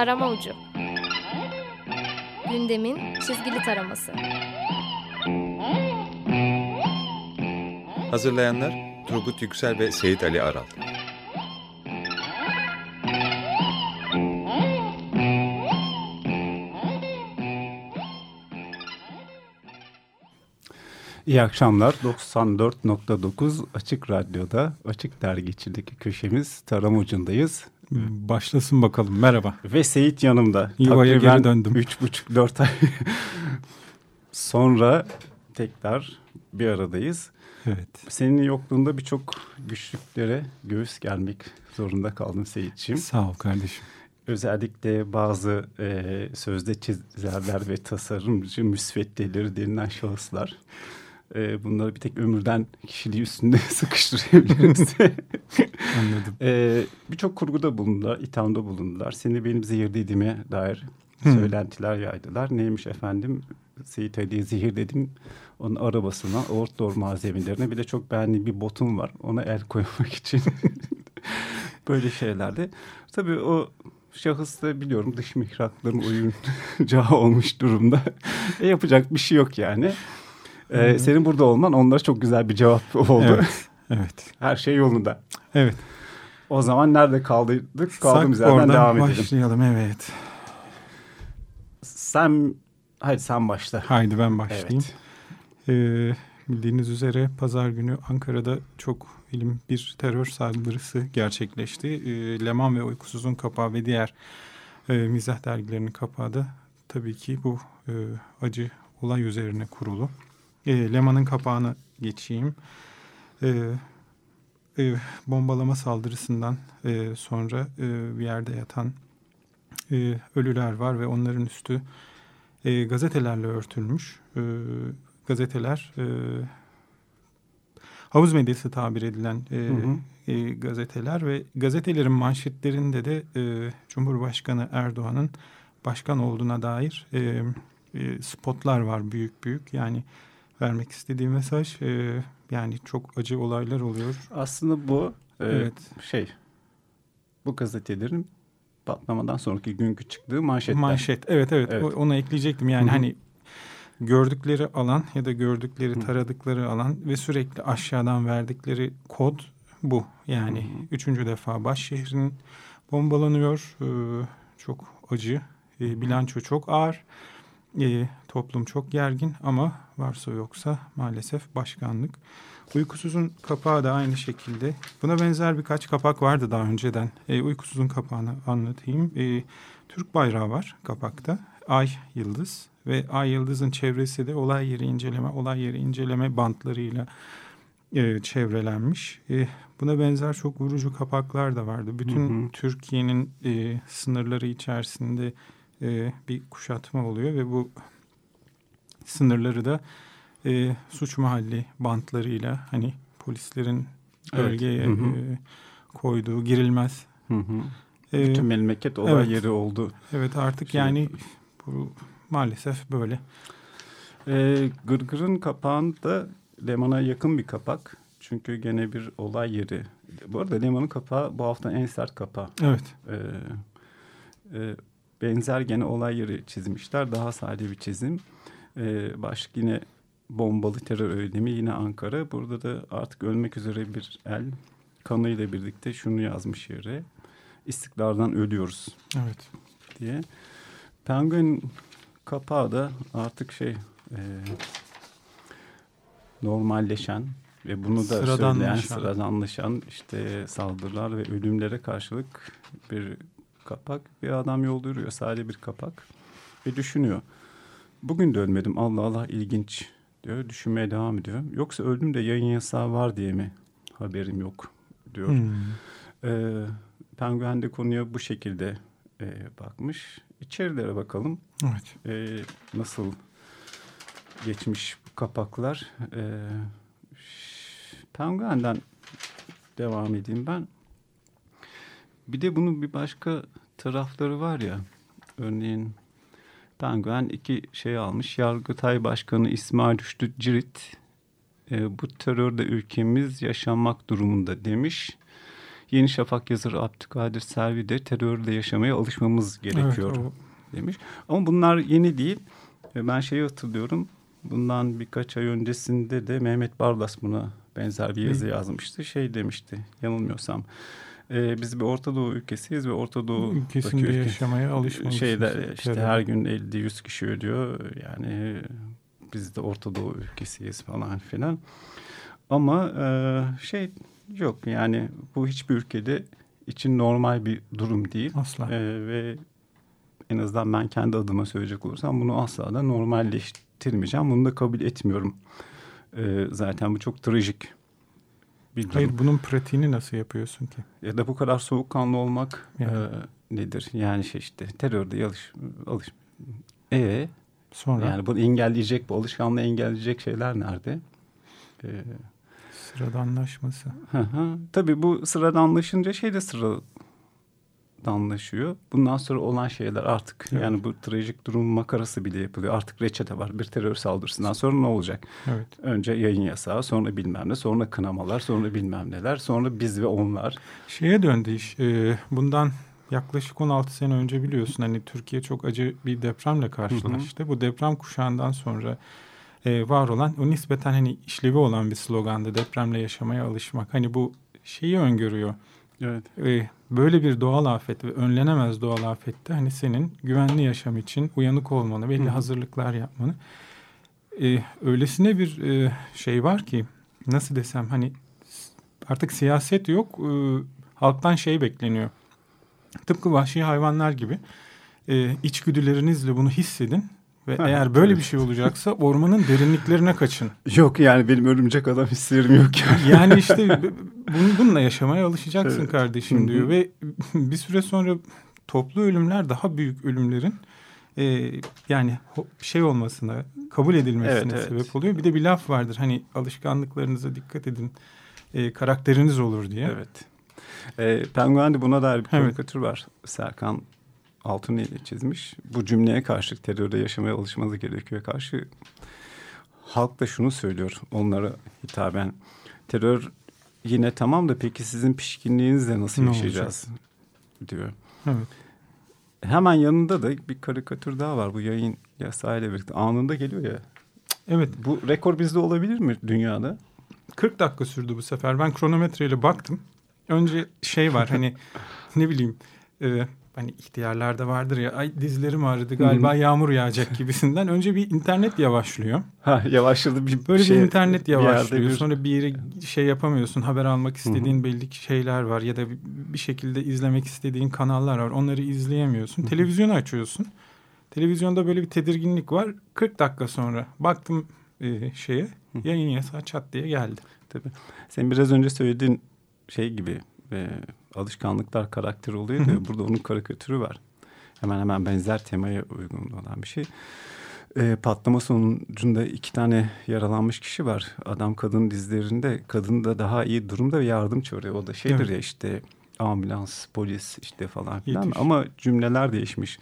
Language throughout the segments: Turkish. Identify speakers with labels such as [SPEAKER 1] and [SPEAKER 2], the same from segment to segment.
[SPEAKER 1] Tarama Ucu Gündemin çizgili taraması
[SPEAKER 2] Hazırlayanlar Turgut Yüksel ve Seyit Ali Aral
[SPEAKER 3] İyi akşamlar. 94.9 Açık Radyo'da, Açık Dergiçi'deki köşemiz Tarama Ucu'ndayız.
[SPEAKER 4] Başlasın bakalım. Merhaba.
[SPEAKER 3] Ve Seyit yanımda.
[SPEAKER 4] Yuvaya geri döndüm.
[SPEAKER 3] Üç buçuk, dört ay sonra tekrar bir aradayız.
[SPEAKER 4] Evet.
[SPEAKER 3] Senin yokluğunda birçok güçlüklere göğüs gelmek zorunda kaldım Seyitçiğim.
[SPEAKER 4] Sağ ol kardeşim.
[SPEAKER 3] Özellikle bazı e, sözde çizerler ve tasarımcı müsveddeleri denilen şahıslar. E, bunları bir tek ömürden kişiliği üstünde sıkıştırabiliriz.
[SPEAKER 4] Anladım.
[SPEAKER 3] E, Birçok kurguda bulundular, ithamda bulundular. Seni benim zehirlediğime dair
[SPEAKER 4] Hmm.
[SPEAKER 3] söylentiler yaydılar. Neymiş efendim? Seyit Ali'ye zehirledim. Onun arabasına, outdoor malzemelerine bir de çok beğendiğim bir botum var. Ona el koymak için. Böyle şeylerde. Tabii o şahıs da biliyorum dış mihrakların oyuncağı olmuş durumda. e, yapacak bir şey yok yani. Ee, senin burada olman onlara çok güzel bir cevap oldu.
[SPEAKER 4] Evet. Evet.
[SPEAKER 3] Her şey yolunda.
[SPEAKER 4] Evet.
[SPEAKER 3] O zaman nerede kaldıydık? Kaldığımız
[SPEAKER 4] Sak-
[SPEAKER 3] yerden devam edelim.
[SPEAKER 4] başlayalım. Evet.
[SPEAKER 3] Sen, hadi sen başla.
[SPEAKER 4] Haydi ben başlayayım.
[SPEAKER 3] Evet.
[SPEAKER 4] Ee, bildiğiniz üzere pazar günü Ankara'da çok ilim bir terör saldırısı gerçekleşti. Ee, Leman ve Uykusuz'un kapağı ve diğer e, mizah dergilerinin kapağı da tabii ki bu e, acı olay üzerine kurulu. E, Leman'ın kapağına geçeyim. E, e, bombalama saldırısından e, sonra e, bir yerde yatan e, ölüler var ve onların üstü e, gazetelerle örtülmüş. E, gazeteler e, havuz medyası tabir edilen e,
[SPEAKER 3] Hı hı.
[SPEAKER 4] e, gazeteler ve gazetelerin manşetlerinde de e, Cumhurbaşkanı Erdoğan'ın başkan olduğuna dair e, e, spotlar var büyük büyük. Yani vermek istediği mesaj e, yani çok acı olaylar oluyor.
[SPEAKER 3] Aslında bu e,
[SPEAKER 4] Evet.
[SPEAKER 3] şey bu gazetelerin patlamadan sonraki günkü çıktığı manşetler.
[SPEAKER 4] Manşet. Evet evet,
[SPEAKER 3] Evet.
[SPEAKER 4] O- onu ekleyecektim. Yani
[SPEAKER 3] Hı hı.
[SPEAKER 4] hani gördükleri alan ya da gördükleri
[SPEAKER 3] Hı.
[SPEAKER 4] taradıkları alan ve sürekli aşağıdan verdikleri kod bu. Yani
[SPEAKER 3] Hı hı.
[SPEAKER 4] üçüncü defa baş şehrin bombalanıyor. Ee, çok acı. Ee, bilanço çok ağır. Ee, toplum çok gergin ama varsa yoksa maalesef başkanlık. Uykusuzun kapağı da aynı şekilde. Buna benzer birkaç kapak vardı daha önceden. Ee, uykusuzun kapağını anlatayım. Ee, Türk bayrağı var kapakta. Ay, yıldız ve ay yıldızın çevresi de olay yeri inceleme, olay yeri inceleme bantlarıyla e, çevrelenmiş. E, buna benzer çok vurucu kapaklar da vardı. Bütün. Türkiye'nin e, sınırları içerisinde e, bir kuşatma oluyor ve bu sınırları da e, suç mahalli bantlarıyla hani polislerin
[SPEAKER 3] Evet.
[SPEAKER 4] bölgeye
[SPEAKER 3] hı.
[SPEAKER 4] e, koyduğu girilmez.
[SPEAKER 3] Hı hı.
[SPEAKER 4] E,
[SPEAKER 3] Bütün memleket olay
[SPEAKER 4] evet.
[SPEAKER 3] yeri oldu.
[SPEAKER 4] evet artık
[SPEAKER 3] Şey
[SPEAKER 4] yani bu maalesef böyle.
[SPEAKER 3] E, Gırgır'ın kapağında Leman'a yakın bir kapak. Çünkü gene bir olay yeri. Bu arada Leman'ın kapağı bu hafta en sert kapağı.
[SPEAKER 4] Evet.
[SPEAKER 3] E, e, benzer gene olay yeri çizmişler. Daha sade bir çizim. E, başlık yine bombalı terör öylemi yine Ankara. Burada da artık ölmek üzere bir el kanıyla birlikte şunu yazmış yere. İstiklaldan ölüyoruz
[SPEAKER 4] Evet.
[SPEAKER 3] diye. Penguin kapağı da artık şey e, normalleşen ve bunu da söyleyen
[SPEAKER 4] Sıradanlaşan.
[SPEAKER 3] sıradanlaşan işte saldırılar ve ölümlere karşılık bir kapak. Bir adam yolda yürüyor sadece bir kapak ve düşünüyor. Bugün de ölmedim Allah Allah ilginç diyor. Düşünmeye devam ediyor. Yoksa öldüm de yayın yasağı var diye mi haberim yok diyor.
[SPEAKER 4] Hmm.
[SPEAKER 3] Ee, Penguen de konuya bu şekilde e, bakmış. İçerilere bakalım.
[SPEAKER 4] Evet.
[SPEAKER 3] Ee, nasıl geçmiş bu kapaklar. Ş- Penguen'den devam edeyim ben. Bir de bunun bir başka tarafları var ya. Örneğin Penguen iki şey almış. Yargıtay Başkanı İsmail Rüştü Cirit e, bu terörde ülkemiz yaşanmak durumunda demiş. Yeni Şafak yazarı Abdülkadir Selvi de terörle yaşamaya alışmamız gerekiyor
[SPEAKER 4] Evet, o-
[SPEAKER 3] demiş. Ama bunlar yeni değil. E, Ben şeyi hatırlıyorum. Bundan birkaç ay öncesinde de Mehmet Barlas buna benzer bir yazı yazmıştı. Şey demişti yanılmıyorsam. E, biz bir Orta Doğu ülkesiyiz ve Orta Doğu
[SPEAKER 4] ülkesinde yaşamaya alışmamışız.
[SPEAKER 3] şeyde işte
[SPEAKER 4] Terör.
[SPEAKER 3] her gün 50-100 kişi ölüyor. Yani biz de Orta Doğu ülkesiyiz falan filan. Ama e, şey yok yani bu hiçbir ülkede için normal bir durum değil.
[SPEAKER 4] Asla.
[SPEAKER 3] E, ve en azından ben kendi adıma söyleyecek olursam bunu asla da normalleştirmeyeceğim. Bunu da kabul etmiyorum. E, zaten bu çok trajik bir durum.
[SPEAKER 4] Hayır bunun pratiğini nasıl yapıyorsun ki?
[SPEAKER 3] Ya da bu kadar soğukkanlı olmak
[SPEAKER 4] Yani.
[SPEAKER 3] e, nedir? Yani şey işte terörde alış, alış. E
[SPEAKER 4] Sonra
[SPEAKER 3] yani bunu engelleyecek, bu alışkanlığı engelleyecek şeyler nerede? E,
[SPEAKER 4] sıradanlaşması.
[SPEAKER 3] hı hı. Tabii bu sıradanlaşınca şey de sıradanlaşıyor. Bundan sonra olan şeyler artık
[SPEAKER 4] Evet.
[SPEAKER 3] yani bu trajik durum makarası bile yapılıyor. Artık reçete var. Bir terör saldırısından sonra ne olacak?
[SPEAKER 4] Evet.
[SPEAKER 3] Önce yayın yasağı, sonra bilmem ne, sonra kınamalar, sonra bilmem neler, sonra biz ve onlar.
[SPEAKER 4] Şeye döndü iş. e, bundan yaklaşık 16 sene önce biliyorsun hani Türkiye çok acı bir depremle karşılaştı. Bu deprem kuşağından sonra e, var olan o nispeten hani işlevi olan bir slogandı depremle yaşamaya alışmak. Hani bu şeyi öngörüyor.
[SPEAKER 3] Evet.
[SPEAKER 4] E, böyle bir doğal afet ve önlenemez doğal afette hani senin güvenli yaşam için uyanık olmanı, belli
[SPEAKER 3] Hı
[SPEAKER 4] hazırlıklar yapmanı. E, öylesine bir e, şey var ki nasıl desem hani artık siyaset yok. e, halktan şey bekleniyor. Tıpkı vahşi hayvanlar gibi e, içgüdülerinizle bunu hissedin ve eğer böyle
[SPEAKER 3] evet.
[SPEAKER 4] bir şey olacaksa ormanın derinliklerine kaçın.
[SPEAKER 3] Yok yani benim örümcek adam hislerim yok yani.
[SPEAKER 4] Yani işte bunu, bununla yaşamaya alışacaksın
[SPEAKER 3] Evet.
[SPEAKER 4] kardeşim diyor ve bir süre sonra toplu ölümler daha büyük ölümlerin e, yani şey olmasına kabul edilmesine
[SPEAKER 3] Evet, evet.
[SPEAKER 4] sebep oluyor. Bir de bir laf vardır hani alışkanlıklarınıza dikkat edin e, karakteriniz olur diye.
[SPEAKER 3] Evet. Ee, Penguen'de buna dair bir
[SPEAKER 4] Evet.
[SPEAKER 3] karikatür var. Serkan Altıneli çizmiş. Bu cümleye karşı terörde yaşamaya alışmanız gerekiyor karşı. Halk da şunu söylüyor onlara hitaben. Terör yine tamam da peki sizin pişkinliğinizle nasıl
[SPEAKER 4] Ne
[SPEAKER 3] yaşayacağız diyor.
[SPEAKER 4] Evet.
[SPEAKER 3] Hemen yanında da bir karikatür daha var. Bu yayın yasayla birlikte anında geliyor ya.
[SPEAKER 4] Evet
[SPEAKER 3] Bu rekor bizde olabilir mi dünyada?
[SPEAKER 4] 40 dakika sürdü bu sefer. Ben kronometreyle baktım. Önce şey var hani ne bileyim e, hani ihtiyarlarda vardır ya ay dizlerim ağrıdı galiba yağmur yağacak gibisinden. Önce bir internet yavaşlıyor.
[SPEAKER 3] Ha yavaşladı bir
[SPEAKER 4] Böyle
[SPEAKER 3] şey,
[SPEAKER 4] bir internet
[SPEAKER 3] bir
[SPEAKER 4] yavaşlıyor.
[SPEAKER 3] bir-
[SPEAKER 4] Sonra bir yere şey yapamıyorsun. Haber almak istediğin belli şeyler var ya da bir, bir şekilde izlemek istediğin kanallar var. Onları izleyemiyorsun. Televizyonu açıyorsun. Televizyonda böyle bir tedirginlik var. 40 dakika sonra baktım e, şeye yayın yasağı çat diye geldi.
[SPEAKER 3] Tabii. Sen biraz önce söylediğin şey gibi e, alışkanlıklar karakter oluyor da burada onun karikatürü var. Hemen hemen benzer temaya uygun olan bir şey. E, patlama sonucunda iki tane yaralanmış kişi var. Adam kadın dizlerinde. Kadın da daha iyi durumda ve yardım çağırıyor. O da şeydir
[SPEAKER 4] Evet.
[SPEAKER 3] ya işte ambulans, polis işte falan filan.
[SPEAKER 4] Yetiş.
[SPEAKER 3] Ama cümleler değişmiş.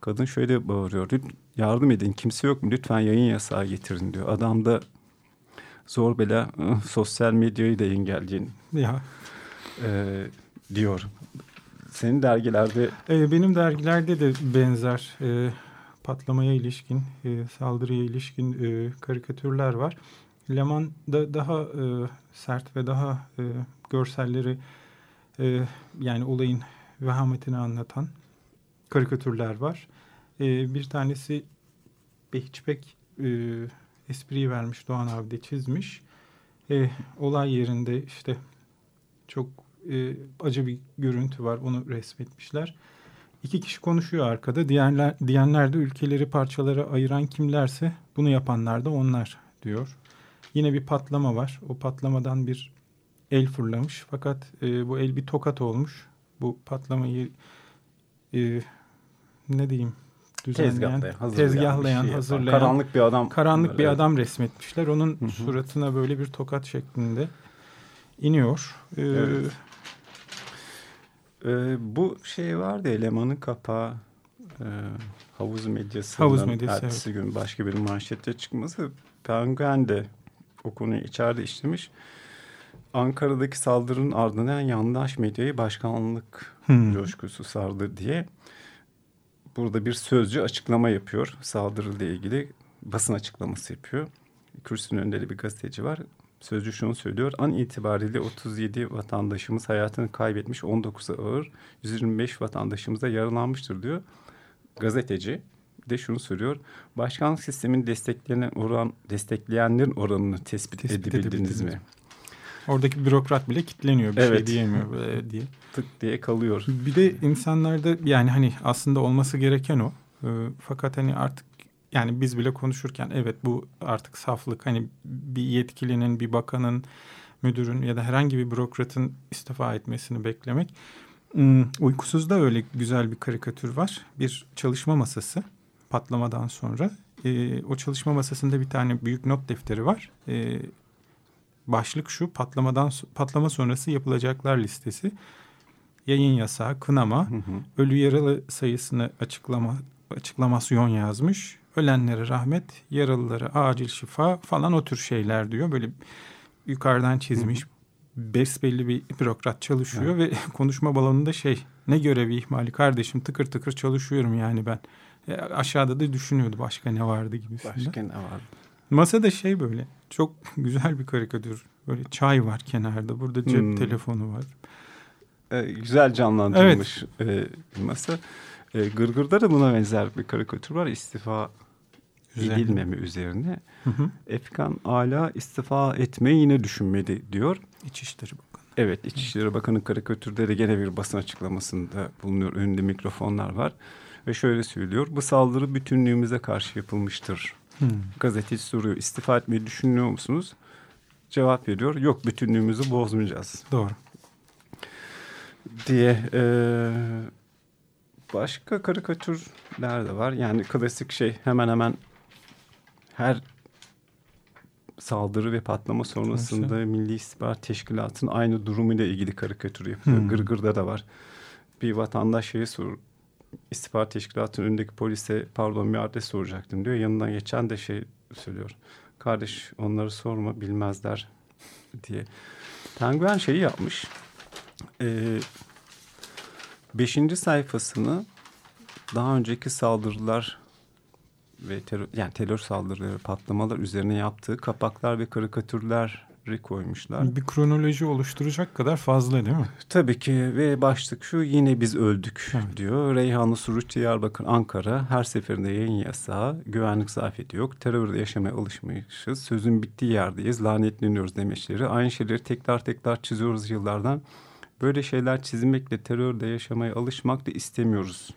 [SPEAKER 3] Kadın şöyle bağırıyor. "Lüt- Yardım edin kimse yok mu? Lütfen yayın yasağı getirin diyor. Adam da zor bela sosyal medyayı da engelleyin
[SPEAKER 4] Ya
[SPEAKER 3] e, diyor. Senin dergilerde
[SPEAKER 4] e, benim dergilerde de benzer e, patlamaya ilişkin, e, saldırıya ilişkin e, karikatürler var. Leman'da daha e, sert ve daha e, görselleri e, yani olayın vehametini anlatan karikatürler var. E, bir tanesi Behiçbek e, espriyi vermiş Doğan abi de çizmiş. E, olay yerinde işte çok e, acı bir görüntü var. Onu resmetmişler. İki kişi konuşuyor arkada. Diğerler, diyenler de ülkeleri parçalara ayıran kimlerse bunu yapanlar da onlar diyor. Yine bir patlama var. O patlamadan bir el fırlamış. Fakat e, bu el bir tokat olmuş. Bu patlamayı e, ne diyeyim düzenleyen,
[SPEAKER 3] tezgahlayan,
[SPEAKER 4] tezgahlayan,
[SPEAKER 3] şey
[SPEAKER 4] hazırlayan
[SPEAKER 3] karanlık bir adam.
[SPEAKER 4] karanlık bir
[SPEAKER 3] Evet.
[SPEAKER 4] adam resmetmişler. Onun
[SPEAKER 3] Hı hı.
[SPEAKER 4] suratına böyle bir tokat şeklinde iniyor. Ee,
[SPEAKER 3] Evet. E, bu şey vardı elemanın kapağı e, havuz medyasından
[SPEAKER 4] Havuz medyası,
[SPEAKER 3] ertesi gün başka bir manşette çıkması Penguin de o konuyu içeride işlemiş. Ankara'daki saldırının ardından yandaş medyayı başkanlık
[SPEAKER 4] Hmm.
[SPEAKER 3] coşkusu sardı diye burada bir sözcü açıklama yapıyor. Saldırıyla ilgili basın açıklaması yapıyor. Kürsünün önünde de bir gazeteci var. Sözcü şunu söylüyor. An itibariyle 37 vatandaşımız hayatını kaybetmiş, 19'u ağır, 125 vatandaşımız da yaralanmıştır diyor. Gazeteci de şunu söylüyor. Başkanlık sistemini destekleyen oran, destekleyenlerin oranını tespit,
[SPEAKER 4] Tespit edebildiniz
[SPEAKER 3] mi?
[SPEAKER 4] mi? Oradaki bürokrat bile kitleniyor bir şey
[SPEAKER 3] Evet.
[SPEAKER 4] diyemiyor böyle diye.
[SPEAKER 3] Tık diye kalıyor.
[SPEAKER 4] Bir de insanlarda yani hani aslında olması gereken o. Ee, fakat hani artık yani biz bile konuşurken evet bu artık saflık hani bir yetkilinin, bir bakanın, müdürün ya da herhangi bir bürokratın istifa etmesini beklemek. Hmm, Uykusuz'da öyle güzel bir karikatür var. Bir çalışma masası patlamadan sonra. Ee, o çalışma masasında bir tane büyük not defteri var. Ee, başlık şu patlamadan patlama sonrası yapılacaklar listesi. Yayın yasağı, kınama,
[SPEAKER 3] Hı hı.
[SPEAKER 4] ölü yaralı sayısını açıklama açıklamasyon yazmış. Ölenlere rahmet, yaralılara acil şifa falan o tür şeyler diyor. Böyle yukarıdan çizmiş. Besbelli bir bürokrat çalışıyor ve konuşma balonunda şey ne görevi ihmali kardeşim tıkır tıkır çalışıyorum yani ben. E, aşağıda da düşünüyordu başka ne vardı gibisinden.
[SPEAKER 3] Başka ne var?
[SPEAKER 4] Masada şey böyle çok güzel bir karikatür. Böyle çay var kenarda. Burada cep
[SPEAKER 3] Hmm.
[SPEAKER 4] telefonu var.
[SPEAKER 3] e, güzel canlandırılmış e, bir masa. E, Gırgır'da da buna benzer bir karikatür var. İstifa
[SPEAKER 4] Üzerine.
[SPEAKER 3] edilmeme üzerine.
[SPEAKER 4] Hı hı.
[SPEAKER 3] Efkan Ala istifa etmeyi yine düşünmedi diyor.
[SPEAKER 4] İçişleri Bakanı.
[SPEAKER 3] Evet İçişleri Bakanı karikatürde de gene bir basın açıklamasında bulunuyor. Önünde mikrofonlar var. Ve şöyle söylüyor. Bu saldırı bütünlüğümüze karşı yapılmıştır.
[SPEAKER 4] Hmm.
[SPEAKER 3] Gazeteci soruyor. İstifa etmeyi düşünüyor musunuz? Cevap veriyor. Yok bütünlüğümüzü bozmayacağız.
[SPEAKER 4] Doğru.
[SPEAKER 3] diye e, başka karikatürler de var. Yani klasik şey hemen hemen her saldırı ve patlama sonrasında
[SPEAKER 4] Sonrası.
[SPEAKER 3] Milli İstihbarat Teşkilatı'nın aynı durumuyla ilgili karikatür yapıyor.
[SPEAKER 4] Hmm.
[SPEAKER 3] Gırgır'da da var. Bir vatandaş şeyi sor. İstihbarat Teşkilatı'nın önündeki polise pardon bir adres soracaktım diyor. Yanından geçen de şey söylüyor. Kardeş onları sorma bilmezler diye. Penguen şeyi yapmış. Ee, beşinci sayfasını daha önceki saldırılar ve terör, yani terör saldırıları, patlamalar üzerine yaptığı kapaklar ve karikatürleri koymuşlar.
[SPEAKER 4] Bir kronoloji oluşturacak kadar fazla değil mi?
[SPEAKER 3] Tabii ki ve başlık şu yine biz öldük
[SPEAKER 4] Evet.
[SPEAKER 3] diyor. Reyhanlı, Suruç, Diyarbakır, Ankara her seferinde yayın yasağı, güvenlik zafiyeti yok. Terörde yaşamaya alışmışız. Sözün bittiği yerdeyiz. Lanetleniyoruz demeçleri. Aynı şeyleri tekrar tekrar çiziyoruz yıllardan. Böyle şeyler çizmekle terörde yaşamaya alışmak da istemiyoruz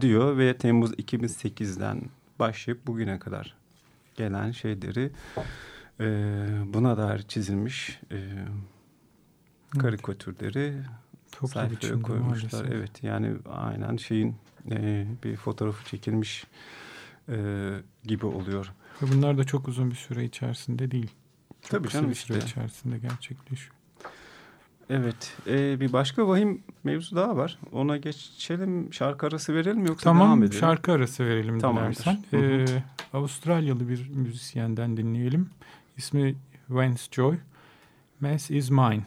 [SPEAKER 3] diyor ve Temmuz 2008'den başlayıp bugüne kadar gelen şeyleri e, buna dair çizilmiş e, karikatürleri
[SPEAKER 4] Toplu
[SPEAKER 3] sayfaya koymuşlar.
[SPEAKER 4] maalesef.
[SPEAKER 3] Evet yani aynen şeyin e, bir fotoğrafı çekilmiş e, gibi oluyor.
[SPEAKER 4] Ve bunlar da çok uzun bir süre içerisinde değil. Çok
[SPEAKER 3] Tabii canım
[SPEAKER 4] bir süre
[SPEAKER 3] işte.
[SPEAKER 4] içerisinde gerçekleşiyor.
[SPEAKER 3] Evet e, bir başka vahim mevzu daha var. Ona geçelim şarkı arası verelim yoksa
[SPEAKER 4] Tamam
[SPEAKER 3] devam edelim.
[SPEAKER 4] şarkı arası verelim
[SPEAKER 3] Tamamdır.
[SPEAKER 4] dilersen.
[SPEAKER 3] Hı hı.
[SPEAKER 4] Ee, Avustralyalı bir müzisyenden dinleyelim. İsmi Vance Joy. Mass is Mine.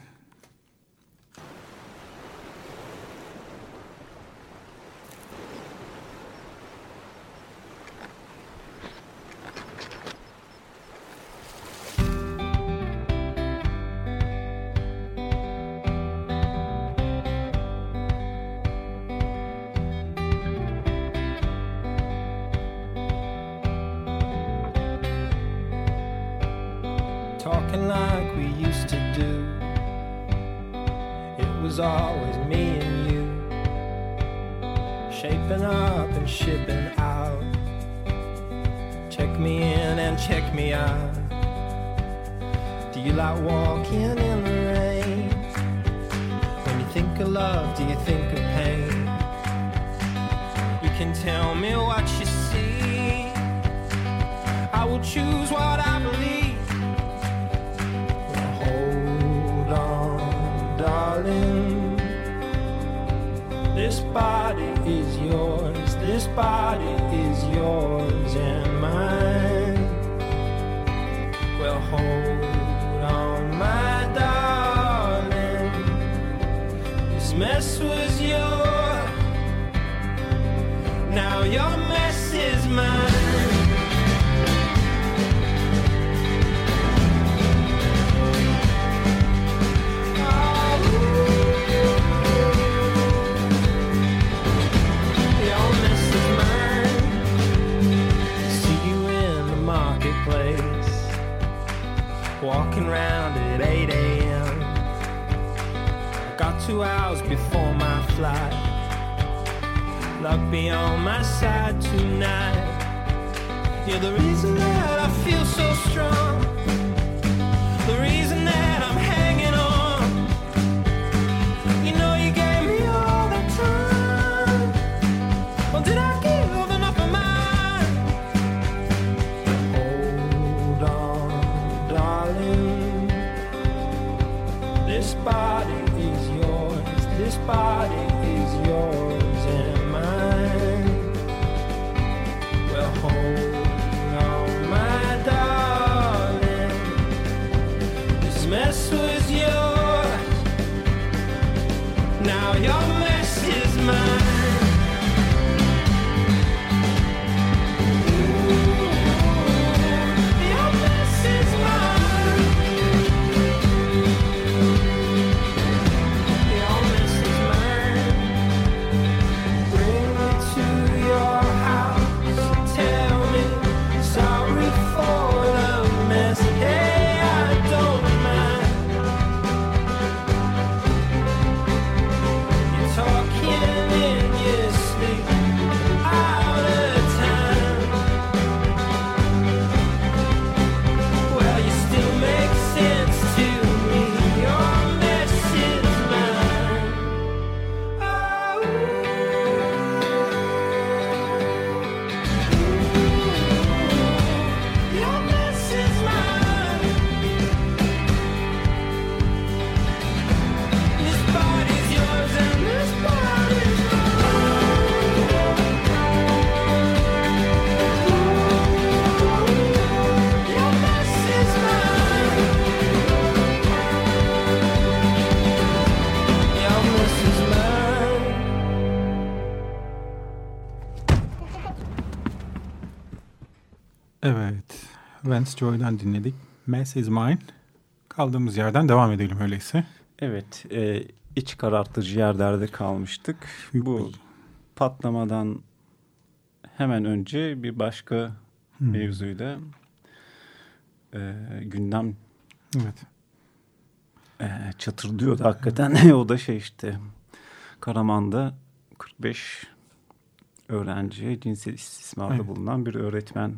[SPEAKER 5] Was always me and you, shaping up and shipping out. Check me in and check me out. Do you like walking in the rain? When you think of love, do you think of pain? You can tell me what you see. I will choose what I believe. body is yours, this body is yours and mine. Well, hold on, my darling. This mess was. Walking round at 8 a.m. I got two hours before my flight. Luck be on my side tonight. You're the reason that I feel so strong. Mess was yours. Now your mess is mine.
[SPEAKER 4] Vance Joy'dan dinledik. Mess is mine. Kaldığımız yerden devam edelim öyleyse.
[SPEAKER 3] Evet, e, iç karartıcı yerlerde kalmıştık. Bu patlamadan hemen önce bir başka
[SPEAKER 4] Hmm.
[SPEAKER 3] mevzuyla e, gündem
[SPEAKER 4] Evet.
[SPEAKER 3] e, çatırdıyordu hakikaten. o da şey işte Karaman'da 45 öğrenci cinsel istismarda
[SPEAKER 4] Evet.
[SPEAKER 3] bulunan bir öğretmen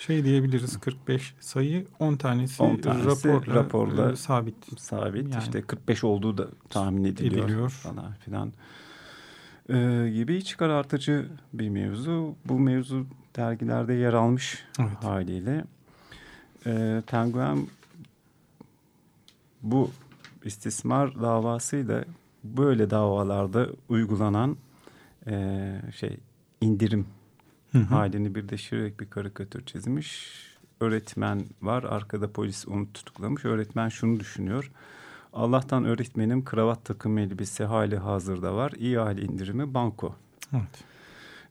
[SPEAKER 4] Şey diyebiliriz 45 sayı 10 tanesi,
[SPEAKER 3] 10 tanesi
[SPEAKER 4] raporla,
[SPEAKER 3] raporla
[SPEAKER 4] e, sabit.
[SPEAKER 3] sabit
[SPEAKER 4] Yani-
[SPEAKER 3] işte 45 olduğu da tahmin ediliyor,
[SPEAKER 4] Ediliyor.
[SPEAKER 3] falan filan Ee, gibi iç karartıcı bir mevzu. Bu mevzu dergilerde yer almış
[SPEAKER 4] Evet.
[SPEAKER 3] haliyle. Ee, Penguen bu istismar davasıyla böyle davalarda uygulanan ee, şey indirim
[SPEAKER 4] Hı hı.
[SPEAKER 3] halini birleştirerek bir karikatür çizmiş. Öğretmen var, arkada polis onu tutuklamış. Öğretmen şunu düşünüyor. Allah'tan öğretmenim kravat takım elbise hali hazırda var. İyi hali indirimi banko
[SPEAKER 4] Evet.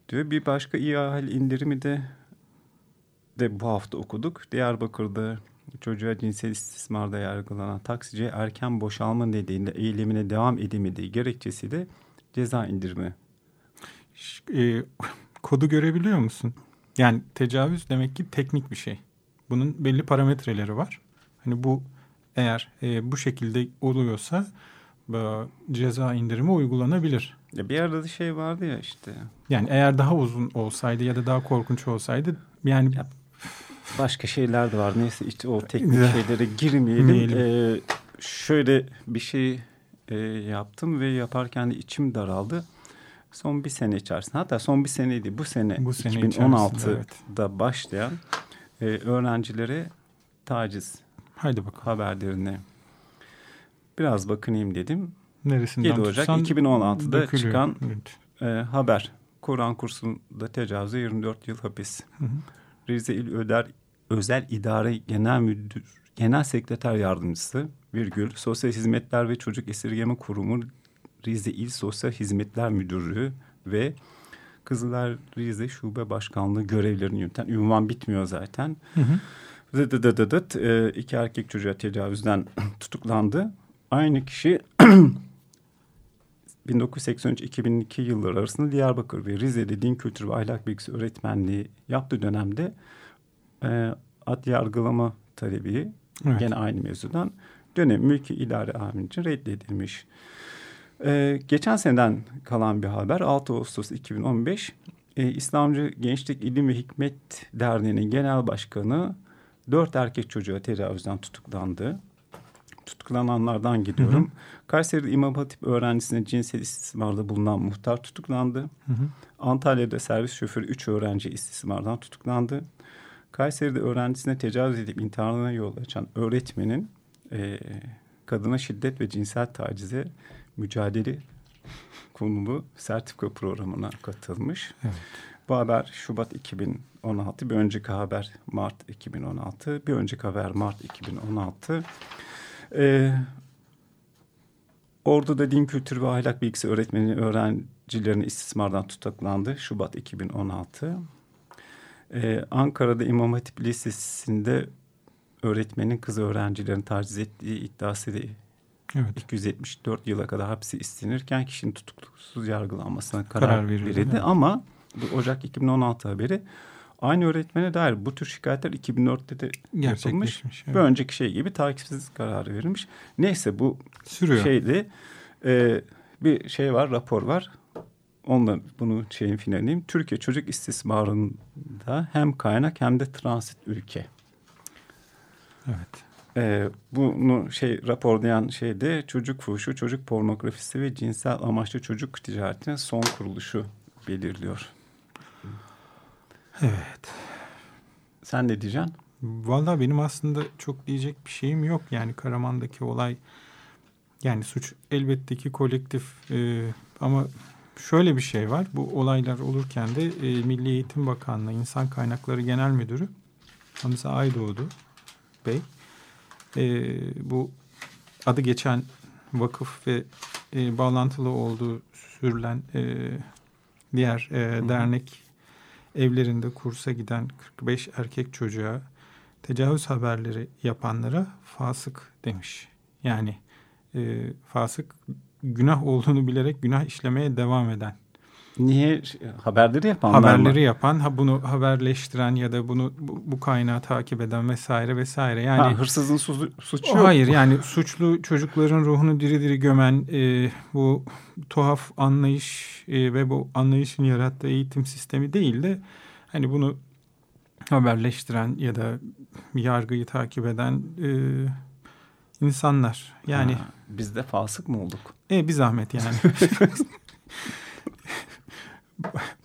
[SPEAKER 3] diyor. Bir başka iyi hali indirimi de de bu hafta okuduk. Diyarbakır'da çocuğa cinsel istismarda yargılanan taksici erken boşalma nedeniyle eylemine devam edemediği gerekçesiyle ceza indirimi.
[SPEAKER 4] E, kodu görebiliyor musun? Yani tecavüz demek ki teknik bir şey. Bunun belli parametreleri var. Hani bu eğer e, bu şekilde oluyorsa e, ceza indirimi uygulanabilir.
[SPEAKER 3] Ya bir arada şey vardı ya işte
[SPEAKER 4] Yani eğer daha uzun olsaydı ya da daha korkunç olsaydı yani
[SPEAKER 3] Ya, başka şeyler de var. Neyse işte o teknik şeylere. Girmeyelim. Ee, şöyle bir şey e, yaptım ve yaparken de içim daraldı. Son bir sene içerisinde hatta son bir seneydi bu sene,
[SPEAKER 4] Bu sene
[SPEAKER 3] 2016'da
[SPEAKER 4] içerisinde,
[SPEAKER 3] başlayan e, öğrencilere taciz
[SPEAKER 4] haydi bakalım.
[SPEAKER 3] haberlerine biraz bakınayım dedim.
[SPEAKER 4] Neresinden
[SPEAKER 3] 7 Ocak
[SPEAKER 4] tutsan
[SPEAKER 3] 2016'da
[SPEAKER 4] dökülüyor.
[SPEAKER 3] çıkan
[SPEAKER 4] Evet.
[SPEAKER 3] e, haber. Kur'an kursunda tecavüze 24 yıl hapis.
[SPEAKER 4] Hı hı.
[SPEAKER 3] Rize İl Öder Özel İdare Genel Müdür Genel Sekreter Yardımcısı virgül Sosyal Hizmetler ve Çocuk Esirgeme Kurumu Rize İl Sosyal Hizmetler Müdürlüğü ve Kızılay Rize Şube Başkanlığı görevlerini yürüten ünvan bitmiyor zaten.
[SPEAKER 4] Hı hı.
[SPEAKER 3] Dıt dıt dıt dıt, e, iki erkek çocuğa tecavüzden tutuklandı. Aynı kişi 1983-2002 yılları arasında Diyarbakır ve Rize'de din kültürü ve ahlak bilgisi öğretmenliği yaptığı dönemde e, ad yargılama talebi
[SPEAKER 4] Evet.
[SPEAKER 3] gene aynı mevzudan dönem mülki idare amirince reddedilmiş. E, geçen seneden kalan bir haber 6 Ağustos 2015 e, İslamcı Gençlik İlim ve Hikmet Derneği'nin genel başkanı dört erkek çocuğa tecavüzden tutuklandı. Tutuklananlardan gidiyorum.
[SPEAKER 4] Hı hı.
[SPEAKER 3] Kayseri'de İmam Hatip öğrencisine cinsel istismarda bulunan muhtar tutuklandı.
[SPEAKER 4] Hı hı.
[SPEAKER 3] Antalya'da servis şoförü 3 öğrenci istismardan tutuklandı. Kayseri'de öğrencisine tecavüz edip intiharına yol açan öğretmenin e, kadına şiddet ve cinsel tacize mücadele konulu sertifika programına katılmış.
[SPEAKER 4] Evet.
[SPEAKER 3] Bu haber Şubat 2016, bir önceki haber Mart 2016, bir önceki haber Mart 2016. Ee, Ordu'da din kültürü ve ahlak bilgisi öğretmeni öğrencilerini istismardan tutuklandı Şubat 2016. Ee, Ankara'da İmam Hatip Lisesi'nde öğretmenin kız öğrencilerini taciz ettiği iddiasıyla
[SPEAKER 4] Evet.
[SPEAKER 3] 274 yıla kadar hapsi istenirken kişinin tutuksuz yargılanmasına karar,
[SPEAKER 4] Karar verildi,
[SPEAKER 3] verildi.
[SPEAKER 4] evet.
[SPEAKER 3] Ama bu Ocak 2016 haberi aynı öğretmene dair bu tür şikayetler 2004'te de yapılmış.
[SPEAKER 4] Gerçekleşmiş.
[SPEAKER 3] Bir
[SPEAKER 4] Evet.
[SPEAKER 3] önceki şey gibi takipsiz kararı verilmiş. Neyse bu
[SPEAKER 4] Sürüyor.
[SPEAKER 3] şeydi e, bir şey var rapor var. Ondan bunu şeyin finaliyim. Türkiye çocuk istismarında hem kaynak hem de transit ülke.
[SPEAKER 4] Evet.
[SPEAKER 3] Ee, bunu şey raporlayan şeyde çocuk fuhuşu, çocuk pornografisi ve cinsel amaçlı çocuk ticaretine son kuruluşu belirliyor.
[SPEAKER 4] Evet.
[SPEAKER 3] Sen ne diyeceksin?
[SPEAKER 4] Vallahi benim aslında çok diyecek bir şeyim yok. Yani Karaman'daki olay yani suç elbette ki kolektif e, ama şöyle bir şey var. Bu olaylar olurken de e, Milli Eğitim Bakanlığı İnsan Kaynakları Genel Müdürü Hamza Aydoğdu Bey e, bu adı geçen vakıf ve e, bağlantılı olduğu sürülen e, diğer e, dernek evlerinde kursa giden 45 erkek çocuğa tecavüz haberleri yapanlara fasık demiş. Yani e, fasık günah olduğunu bilerek günah işlemeye devam eden.
[SPEAKER 3] Niye haberleri yapanlar
[SPEAKER 4] haberleri
[SPEAKER 3] mı?
[SPEAKER 4] yapan, ha bunu haberleştiren ya da bunu bu, bu kaynağı takip eden vesaire vesaire. Yani
[SPEAKER 3] Ha, hırsızın suçu, suçu
[SPEAKER 4] o hayır yani suçlu çocukların ruhunu diri diri gömen e, bu tuhaf anlayış e, ve bu anlayışın yarattığı eğitim sistemi değil de hani bunu haberleştiren ya da yargıyı takip eden e, insanlar. Yani
[SPEAKER 3] Ha, biz de fasık mı olduk?
[SPEAKER 4] e, bir zahmet yani.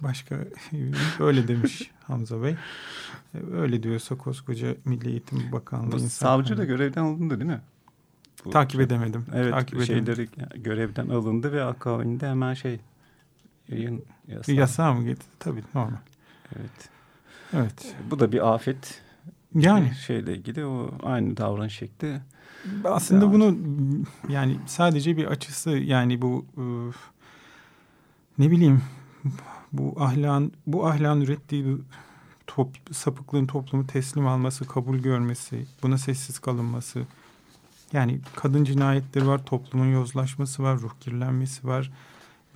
[SPEAKER 4] Başka öyle demiş Hamza Bey. E, Öyle diyorsa koskoca Milli Eğitim Bakanlığı
[SPEAKER 3] Bu
[SPEAKER 4] insan
[SPEAKER 3] savcı da
[SPEAKER 4] kaynağı-
[SPEAKER 3] görevden alındı değil mi? Bu-
[SPEAKER 4] takip edemedim.
[SPEAKER 3] Evet
[SPEAKER 4] takip edemedim.
[SPEAKER 3] şeyleri görevden alındı ve akabinde hemen şey yayın yasağı.
[SPEAKER 4] Yasağı mı getirdi? Tabii normal.
[SPEAKER 3] Evet.
[SPEAKER 4] Evet.
[SPEAKER 3] Bu da bir afet.
[SPEAKER 4] Yani
[SPEAKER 3] şeyle ilgili o aynı davranış şekli.
[SPEAKER 4] aslında
[SPEAKER 3] Ya.
[SPEAKER 4] bunu yani sadece bir açısı yani bu e, ne bileyim bu ahlan bu ahlan ürettiği top, sapıklığın toplumu teslim alması, kabul görmesi, buna sessiz kalınması. Yani kadın cinayetleri var, toplumun yozlaşması var, ruh kirlenmesi var.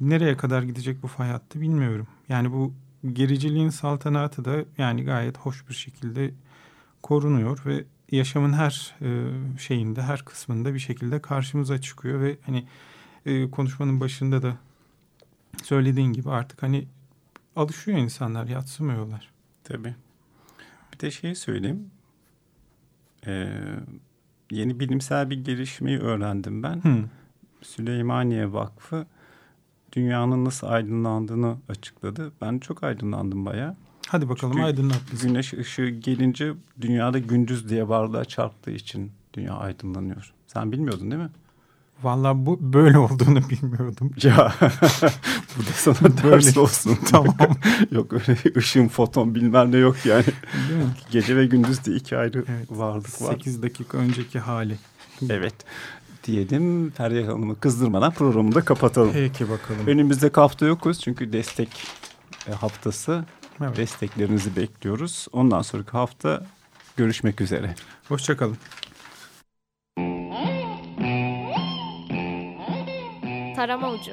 [SPEAKER 4] Nereye kadar gidecek bu fay hattı bilmiyorum. Yani bu gericiliğin saltanatı da yani gayet hoş bir şekilde korunuyor ve yaşamın her e, şeyinde, her kısmında bir şekilde karşımıza çıkıyor ve hani e, konuşmanın başında da söylediğin gibi artık hani alışıyor insanlar, yatsımıyorlar.
[SPEAKER 3] Tabii. Bir de şey söyleyeyim. Ee, yeni bilimsel bir gelişmeyi öğrendim ben.
[SPEAKER 4] Hı.
[SPEAKER 3] Süleymaniye Vakfı dünyanın nasıl aydınlandığını açıkladı. Ben çok aydınlandım bayağı.
[SPEAKER 4] Hadi bakalım
[SPEAKER 3] Çünkü
[SPEAKER 4] aydınlat bizi.
[SPEAKER 3] Güneş ışığı gelince dünyada gündüz diye varlığa çarptığı için dünya aydınlanıyor. Sen bilmiyordun değil mi?
[SPEAKER 4] Vallahi bu böyle olduğunu bilmiyordum.
[SPEAKER 3] Ya bu da sana ders
[SPEAKER 4] Böyle.
[SPEAKER 3] olsun.
[SPEAKER 4] Tamam.
[SPEAKER 3] yok öyle ışın, foton bilmem ne yok yani.
[SPEAKER 4] Değil mi?
[SPEAKER 3] Gece ve gündüz diye iki ayrı
[SPEAKER 4] Evet.
[SPEAKER 3] varlık var.
[SPEAKER 4] 8 dakika önceki hali.
[SPEAKER 3] Evet. diyelim. Feryal Hanım'ı kızdırmadan programı da kapatalım.
[SPEAKER 4] Peki bakalım.
[SPEAKER 3] Önümüzdeki hafta yokuz çünkü destek e, haftası.
[SPEAKER 4] Evet.
[SPEAKER 3] Desteklerinizi bekliyoruz. Ondan sonraki hafta görüşmek üzere.
[SPEAKER 4] Hoşçakalın.
[SPEAKER 1] Tarama ucu.